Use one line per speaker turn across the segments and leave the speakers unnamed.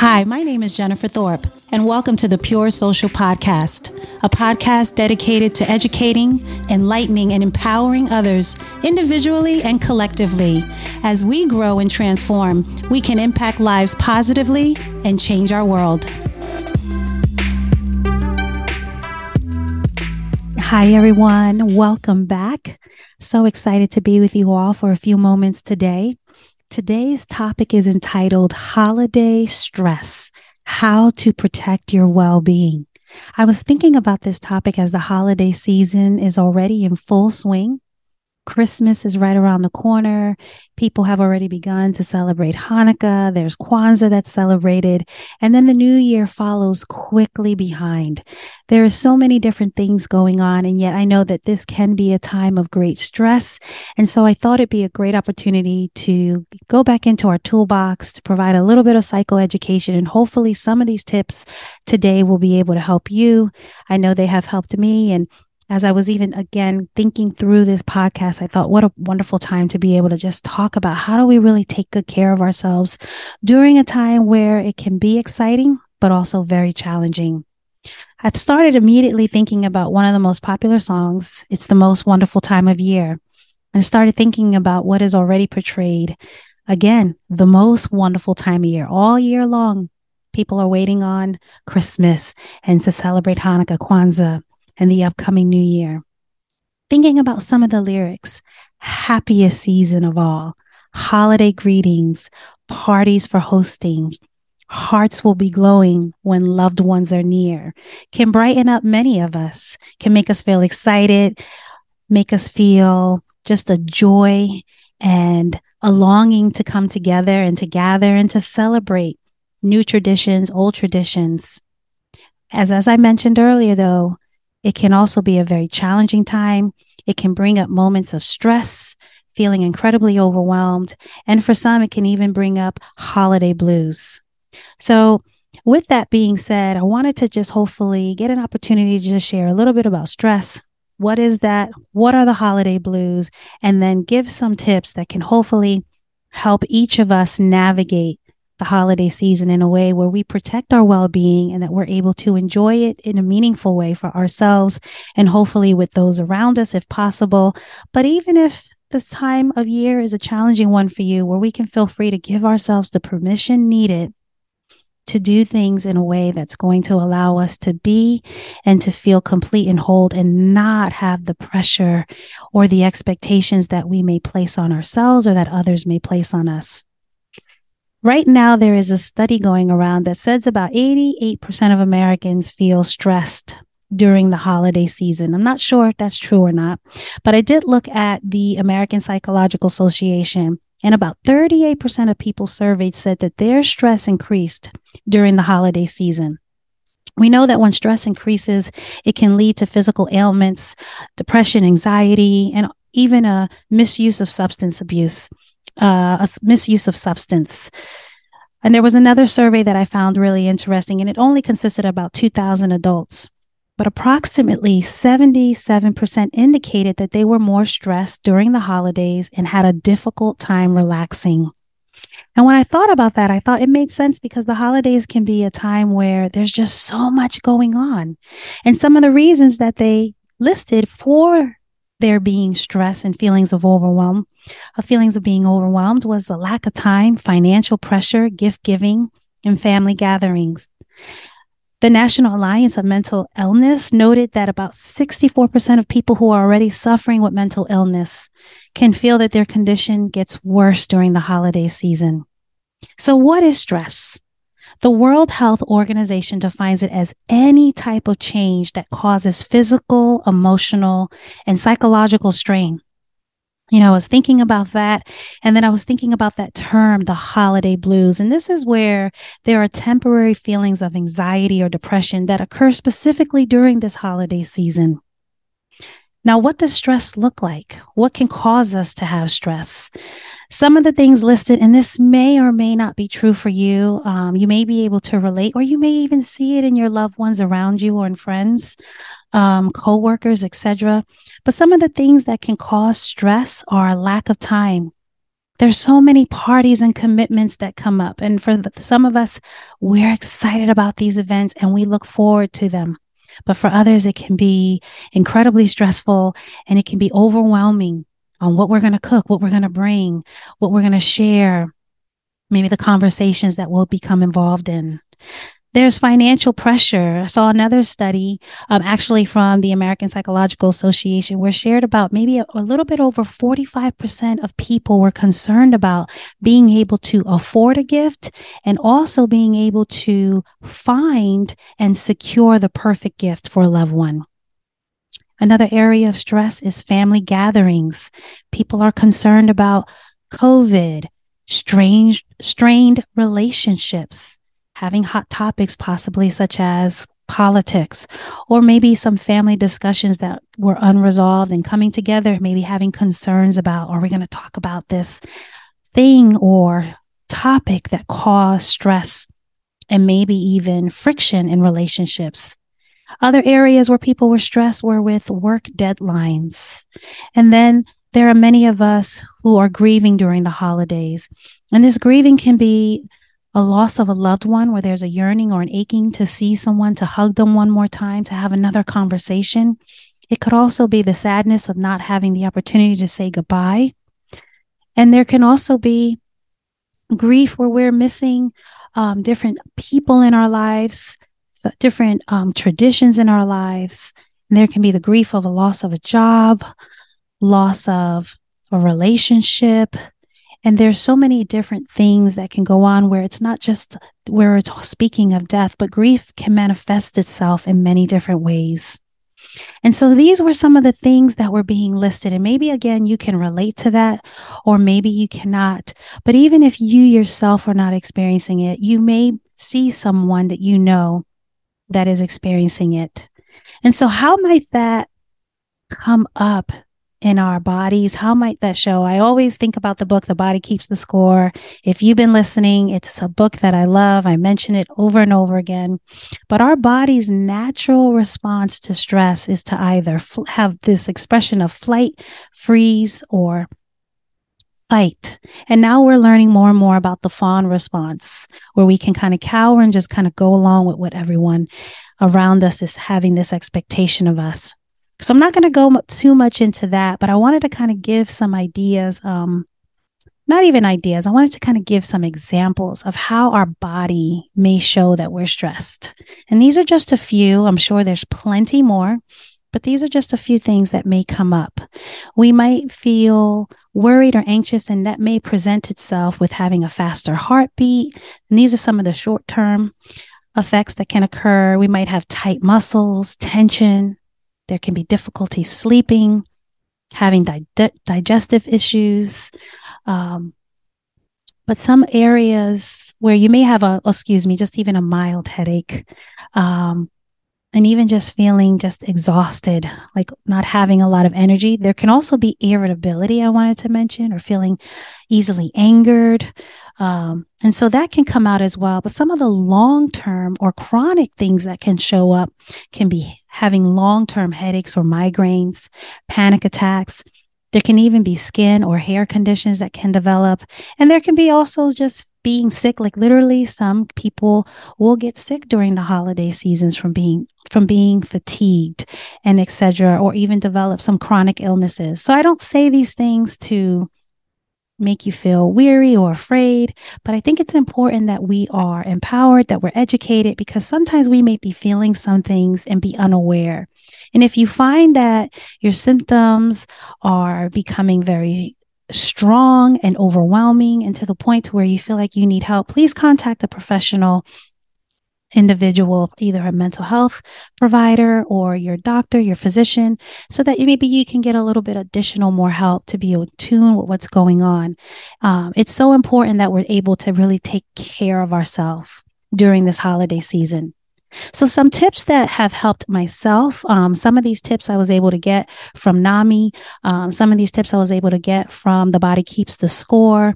Hi, my name is Jennifer Thorpe, and welcome to the Pure Social Podcast, a podcast dedicated to educating, enlightening, and empowering others individually and collectively. As we grow and transform, we can impact lives positively and change our world. Hi, everyone. Welcome back. So excited to be with you all for a few moments today. Today's topic is entitled Holiday Stress How to Protect Your Well Being. I was thinking about this topic as the holiday season is already in full swing. Christmas is right around the corner. People have already begun to celebrate Hanukkah. There's Kwanzaa that's celebrated. And then the new year follows quickly behind. There are so many different things going on. And yet I know that this can be a time of great stress. And so I thought it'd be a great opportunity to go back into our toolbox to provide a little bit of psychoeducation. And hopefully some of these tips today will be able to help you. I know they have helped me and as I was even again thinking through this podcast, I thought, what a wonderful time to be able to just talk about how do we really take good care of ourselves during a time where it can be exciting, but also very challenging. I started immediately thinking about one of the most popular songs. It's the most wonderful time of year. And started thinking about what is already portrayed. Again, the most wonderful time of year, all year long. People are waiting on Christmas and to celebrate Hanukkah, Kwanzaa, and the upcoming new year. Thinking about some of the lyrics, happiest season of all, holiday greetings, parties for hosting, hearts will be glowing when loved ones are near, can brighten up many of us, can make us feel excited, make us feel just a joy and a longing to come together and to gather and to celebrate new traditions, old traditions. As, as I mentioned earlier, though, it can also be a very challenging time. It can bring up moments of stress, feeling incredibly overwhelmed. And for some, it can even bring up holiday blues. So, with that being said, I wanted to just hopefully get an opportunity to just share a little bit about stress. What is that? What are the holiday blues? And then give some tips that can hopefully help each of us navigate the holiday season in a way where we protect our well being and that we're able to enjoy it in a meaningful way for ourselves and hopefully with those around us if possible. But even if this time of year is a challenging one for you, where we can feel free to give ourselves the permission needed to do things in a way that's going to allow us to be and to feel complete and whole and not have the pressure or the expectations that we may place on ourselves or that others may place on us. Right now, there is a study going around that says about 88% of Americans feel stressed during the holiday season. I'm not sure if that's true or not, but I did look at the American Psychological Association, and about 38% of people surveyed said that their stress increased during the holiday season. We know that when stress increases, it can lead to physical ailments, depression, anxiety, and even a misuse of substance abuse uh, a misuse of substance. And there was another survey that I found really interesting, and it only consisted of about 2,000 adults. But approximately 77% indicated that they were more stressed during the holidays and had a difficult time relaxing. And when I thought about that, I thought it made sense because the holidays can be a time where there's just so much going on. And some of the reasons that they listed for there being stress and feelings of overwhelm of feelings of being overwhelmed was a lack of time, financial pressure, gift giving, and family gatherings. The National Alliance of Mental Illness noted that about 64% of people who are already suffering with mental illness can feel that their condition gets worse during the holiday season. So, what is stress? The World Health Organization defines it as any type of change that causes physical, emotional, and psychological strain you know, I was thinking about that. And then I was thinking about that term, the holiday blues. And this is where there are temporary feelings of anxiety or depression that occur specifically during this holiday season. Now, what does stress look like? What can cause us to have stress? Some of the things listed, and this may or may not be true for you. Um, you may be able to relate, or you may even see it in your loved ones around you or in friends um, coworkers, etc. But some of the things that can cause stress are a lack of time, There's so many parties and commitments that come up. And for the, some of us, we're excited about these events and we look forward to them. But for others, it can be incredibly stressful and it can be overwhelming on what we're going to cook, what we're going to bring, what we're going to share, maybe the conversations that we'll become involved in. There's financial pressure. I saw another study, um, actually from the American Psychological Association, where shared about maybe a, a little bit over 45% of people were concerned about being able to afford a gift and also being able to find and secure the perfect gift for a loved one. Another area of stress is family gatherings. People are concerned about COVID, strange, strained relationships, having hot topics, possibly such as politics, or maybe some family discussions that were unresolved and coming together, maybe having concerns about, are we going to talk about this thing or topic that caused stress and maybe even friction in relationships? Other areas where people were stressed were with work deadlines. And then there are many of us who are grieving during the holidays. And this grieving can be a loss of a loved one where there's a yearning or an aching to see someone, to hug them one more time, to have another conversation. It could also be the sadness of not having the opportunity to say goodbye. And there can also be grief where we're missing um, different people in our lives, different um, traditions in our lives. And there can be the grief of a loss of a job, loss of a relationship. And there's so many different things that can go on where it's not just where it's speaking of death, but grief can manifest itself in many different ways. And so these were some of the things that were being listed. And maybe again, you can relate to that, or maybe you cannot. But even if you yourself are not experiencing it, you may see someone that you know that is experiencing it. And so, how might that come up in our bodies? How might that show? I always think about the book, The Body Keeps the Score. If you've been listening, it's a book that I love. I mention it over and over again. But our body's natural response to stress is to either fl- have this expression of flight, freeze, or fight. And now we're learning more and more about the fawn response, where we can kind of cower and just kind of go along with what everyone around us is having this expectation of us. So I'm not going to go too much into that, but I wanted to kind of give some ideas. Um, not even ideas. I wanted to kind of give some examples of how our body may show that we're stressed. And these are just a few. I'm sure there's plenty more, but these are just a few things that may come up. We might feel worried or anxious, and that may present itself with having a faster heartbeat. And these are some of the short term effects that can occur. We might have tight muscles, tension. There can be difficulty sleeping, having di- digestive issues. Um, but some areas where you may have a, excuse me, just even a mild headache, um, and even just feeling just exhausted, like not having a lot of energy. There can also be irritability, I wanted to mention, or feeling easily angered. Um, and so that can come out as well. But some of the long term or chronic things that can show up can be having long term headaches or migraines, panic attacks. There can even be skin or hair conditions that can develop. And there can be also just being sick like literally some people will get sick during the holiday seasons from being from being fatigued and etc or even develop some chronic illnesses. So i don't say these things to make you feel weary or afraid but i think it's important that we are empowered that we're educated because sometimes we may be feeling some things and be unaware. And if you find that your symptoms are becoming very strong and overwhelming and to the point where you feel like you need help, please contact a professional individual, either a mental health provider or your doctor, your physician, so that maybe you can get a little bit additional more help to be in tune with what's going on. Um, it's so important that we're able to really take care of ourselves during this holiday season. So, some tips that have helped myself. Um, some of these tips I was able to get from NAMI. Um, some of these tips I was able to get from The Body Keeps the Score.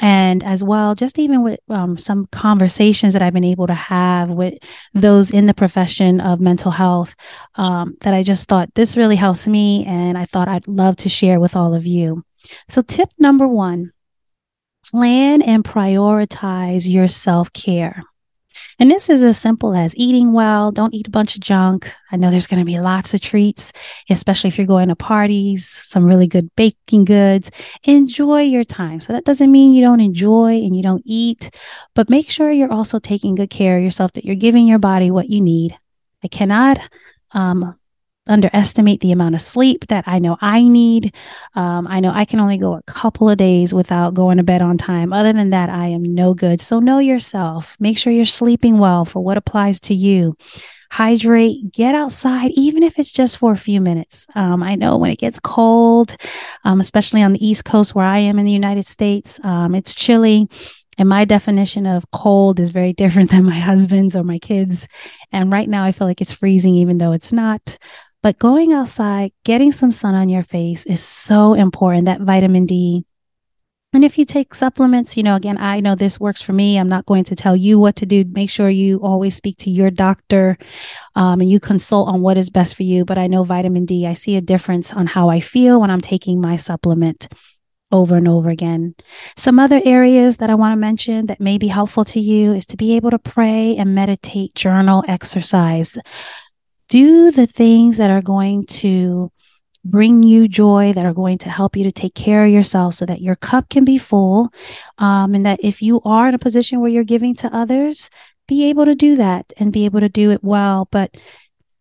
And as well, just even with um, some conversations that I've been able to have with those in the profession of mental health, um, that I just thought this really helps me. And I thought I'd love to share with all of you. So, tip number one plan and prioritize your self care. And this is as simple as eating well. Don't eat a bunch of junk. I know there's going to be lots of treats, especially if you're going to parties, some really good baking goods. Enjoy your time. So that doesn't mean you don't enjoy and you don't eat, but make sure you're also taking good care of yourself, that you're giving your body what you need. I cannot um, underestimate the amount of sleep that I know I need. Um, I know I can only go a couple of days without going to bed on time. Other than that, I am no good. So know yourself. Make sure you're sleeping well for what applies to you. Hydrate, get outside, even if it's just for a few minutes. Um, I know when it gets cold, um, especially on the East Coast where I am in the United States, um, it's chilly. And my definition of cold is very different than my husband's or my kids. And right now I feel like it's freezing, even though it's not. But going outside, getting some sun on your face is so important, that vitamin D. And if you take supplements, you know, again, I know this works for me. I'm not going to tell you what to do. Make sure you always speak to your doctor um, and you consult on what is best for you. But I know vitamin D, I see a difference on how I feel when I'm taking my supplement over and over again. Some other areas that I want to mention that may be helpful to you is to be able to pray and meditate, journal, exercise do the things that are going to bring you joy, that are going to help you to take care of yourself so that your cup can be full. Um, and that if you are in a position where you're giving to others, be able to do that and be able to do it well. But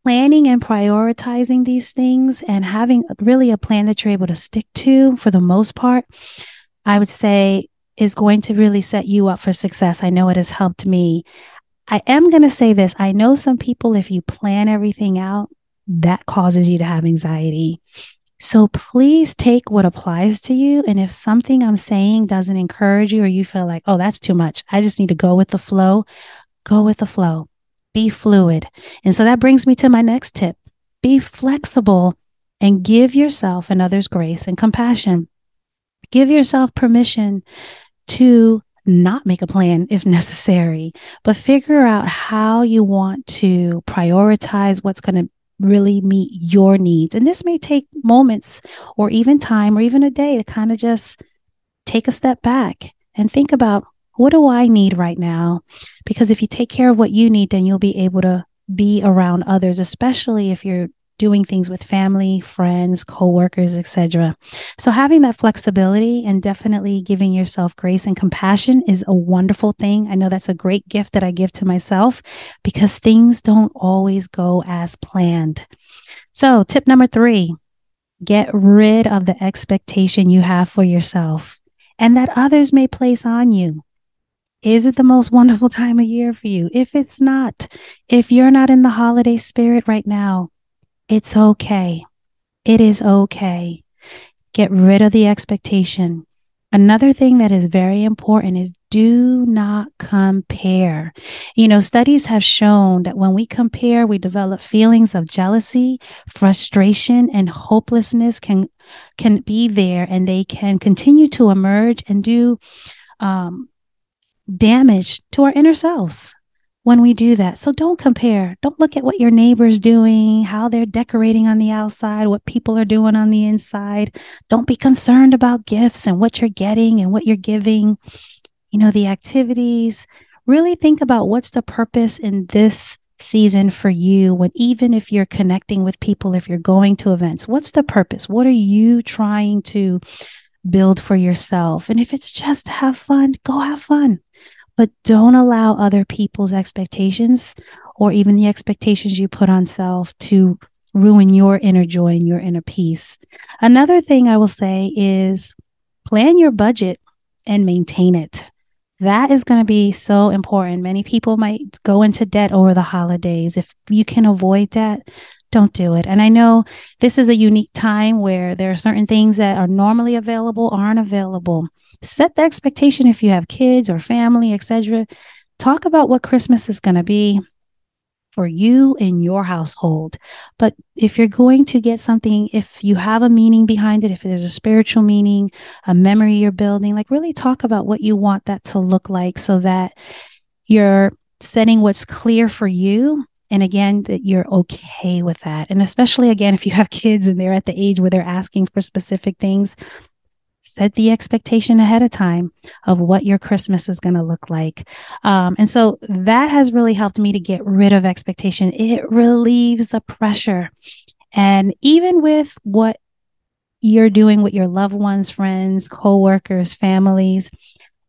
planning and prioritizing these things and having really a plan that you're able to stick to for the most part, I would say is going to really set you up for success. I know it has helped me. I am going to say this. I know some people, if you plan everything out, that causes you to have anxiety. So please take what applies to you. And if something I'm saying doesn't encourage you or you feel like, oh, that's too much, I just need to go with the flow, go with the flow, be fluid. And so that brings me to my next tip be flexible and give yourself and others grace and compassion. Give yourself permission to not make a plan if necessary, but figure out how you want to prioritize what's going to really meet your needs. And this may take moments or even time or even a day to kind of just take a step back and think about what do I need right now? Because if you take care of what you need, then you'll be able to be around others, especially if you're doing things with family, friends, coworkers, etc. So having that flexibility and definitely giving yourself grace and compassion is a wonderful thing. I know that's a great gift that I give to myself because things don't always go as planned. So, tip number 3, get rid of the expectation you have for yourself and that others may place on you. Is it the most wonderful time of year for you? If it's not, if you're not in the holiday spirit right now, it's okay. It is okay. Get rid of the expectation. Another thing that is very important is do not compare. You know, studies have shown that when we compare, we develop feelings of jealousy, frustration, and hopelessness can can be there, and they can continue to emerge and do um, damage to our inner selves when we do that. So don't compare. Don't look at what your neighbor's doing, how they're decorating on the outside, what people are doing on the inside. Don't be concerned about gifts and what you're getting and what you're giving, you know, the activities. Really think about what's the purpose in this season for you when even if you're connecting with people, if you're going to events, what's the purpose? What are you trying to build for yourself? And if it's just to have fun, go have fun but don't allow other people's expectations or even the expectations you put on self to ruin your inner joy and your inner peace. Another thing I will say is plan your budget and maintain it. That is going to be so important. Many people might go into debt over the holidays. If you can avoid that, don't do it. And I know this is a unique time where there are certain things that are normally available aren't available set the expectation if you have kids or family, etc. Talk about what Christmas is going to be for you and your household. But if you're going to get something, if you have a meaning behind it, if there's a spiritual meaning, a memory you're building, like really talk about what you want that to look like so that you're setting what's clear for you. And again, that you're okay with that. And especially again, if you have kids and they're at the age where they're asking for specific things, set the expectation ahead of time of what your Christmas is going to look like. Um, and so that has really helped me to get rid of expectation. It relieves the pressure. And even with what you're doing with your loved ones, friends, coworkers, families,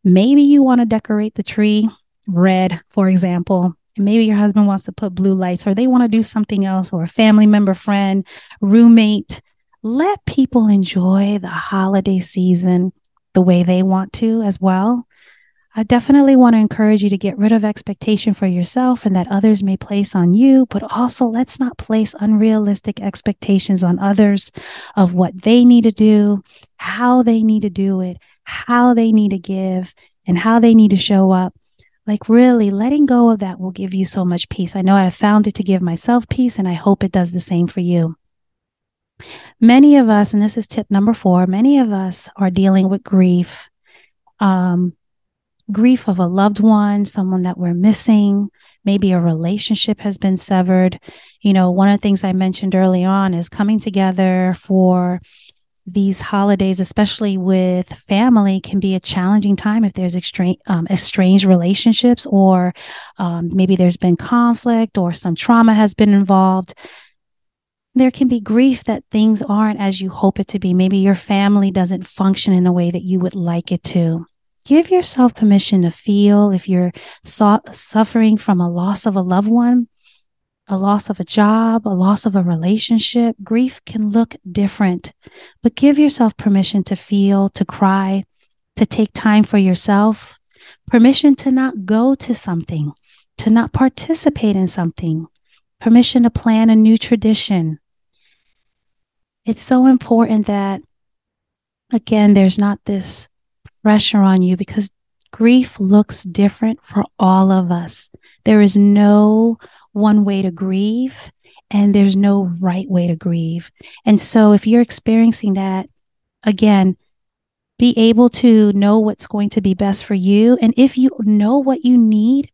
maybe you want to decorate the tree red, for example. Maybe your husband wants to put blue lights or they want to do something else or a family member, friend, roommate let people enjoy the holiday season the way they want to as well. I definitely want to encourage you to get rid of expectation for yourself and that others may place on you, but also let's not place unrealistic expectations on others of what they need to do, how they need to do it, how they need to give, and how they need to show up. Like, really, letting go of that will give you so much peace. I know I've found it to give myself peace, and I hope it does the same for you. Many of us, and this is tip number four, many of us are dealing with grief, um, grief of a loved one, someone that we're missing. Maybe a relationship has been severed. You know, one of the things I mentioned early on is coming together for these holidays, especially with family, can be a challenging time if there's extreme, um, estranged relationships or um, maybe there's been conflict or some trauma has been involved there can be grief that things aren't as you hope it to be. Maybe your family doesn't function in a way that you would like it to. Give yourself permission to feel if you're so- suffering from a loss of a loved one, a loss of a job, a loss of a relationship. Grief can look different, but give yourself permission to feel, to cry, to take time for yourself, permission to not go to something, to not participate in something, permission to plan a new tradition, it's so important that, again, there's not this pressure on you because grief looks different for all of us. There is no one way to grieve and there's no right way to grieve. And so if you're experiencing that, again, be able to know what's going to be best for you. And if you know what you need,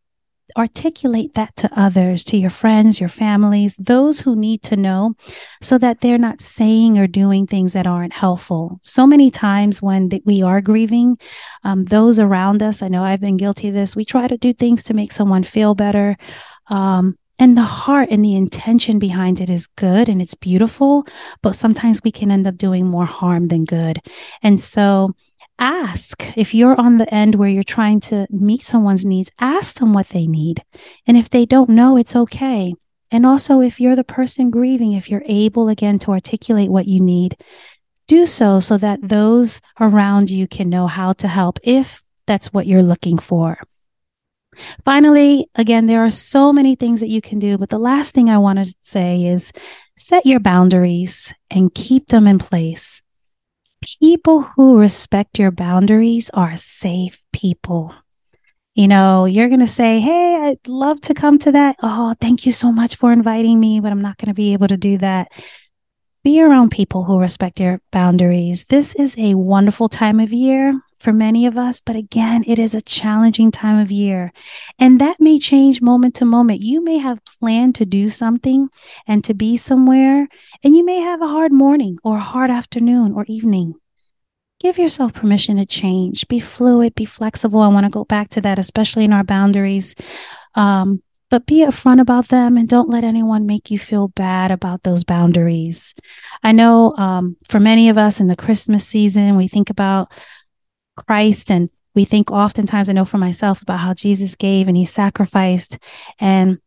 articulate that to others, to your friends, your families, those who need to know so that they're not saying or doing things that aren't helpful. So many times when we are grieving, um, those around us, I know I've been guilty of this, we try to do things to make someone feel better. Um, and the heart and the intention behind it is good and it's beautiful, but sometimes we can end up doing more harm than good. And so ask if you're on the end where you're trying to meet someone's needs, ask them what they need. And if they don't know, it's okay. And also, if you're the person grieving, if you're able again to articulate what you need, do so so that those around you can know how to help if that's what you're looking for. Finally, again, there are so many things that you can do, but the last thing I want to say is set your boundaries and keep them in place people who respect your boundaries are safe people. You know, you're going to say, Hey, I'd love to come to that. Oh, thank you so much for inviting me, but I'm not going to be able to do that. Be around people who respect your boundaries. This is a wonderful time of year for many of us, but again, it is a challenging time of year. And that may change moment to moment. You may have planned to do something and to be somewhere, and you may have a hard morning or a hard afternoon or evening. Give yourself permission to change, be fluid, be flexible. I want to go back to that, especially in our boundaries. Um, but be upfront about them and don't let anyone make you feel bad about those boundaries. I know um, for many of us in the Christmas season, we think about Christ and we think oftentimes, I know for myself, about how Jesus gave and he sacrificed. And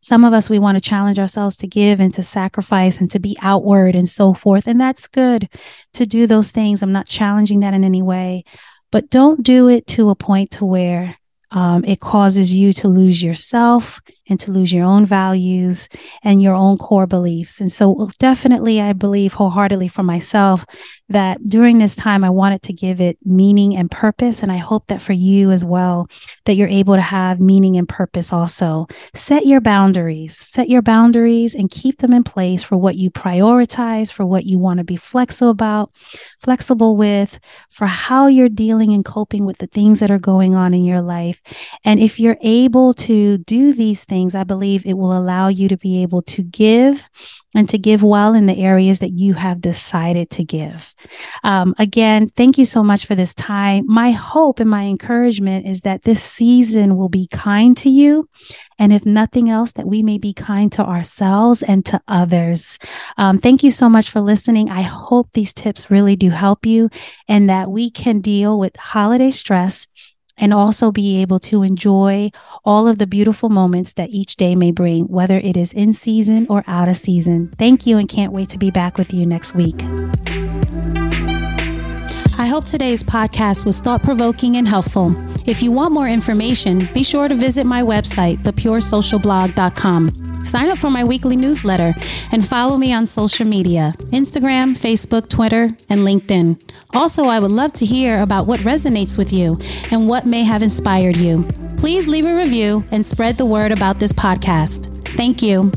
some of us, we want to challenge ourselves to give and to sacrifice and to be outward and so forth. And that's good to do those things. I'm not challenging that in any way, but don't do it to a point to where um, it causes you to lose yourself and to lose your own values and your own core beliefs. And so, uh, definitely, I believe wholeheartedly for myself that during this time, I wanted to give it meaning and purpose. And I hope that for you as well, that you're able to have meaning and purpose also. Set your boundaries, set your boundaries and keep them in place for what you prioritize, for what you want to be flexible about, flexible with, for how you're dealing and coping with the things that are going on in your life. And if you're able to do these things, things, I believe it will allow you to be able to give and to give well in the areas that you have decided to give. Um, again, thank you so much for this time. My hope and my encouragement is that this season will be kind to you. And if nothing else, that we may be kind to ourselves and to others. Um, thank you so much for listening. I hope these tips really do help you and that we can deal with holiday stress and also be able to enjoy all of the beautiful moments that each day may bring, whether it is in season or out of season. Thank you and can't wait to be back with you next week. I hope today's podcast was thought provoking and helpful. If you want more information, be sure to visit my website, thepuresocialblog.com. Sign up for my weekly newsletter and follow me on social media Instagram, Facebook, Twitter, and LinkedIn. Also, I would love to hear about what resonates with you and what may have inspired you. Please leave a review and spread the word about this podcast. Thank you.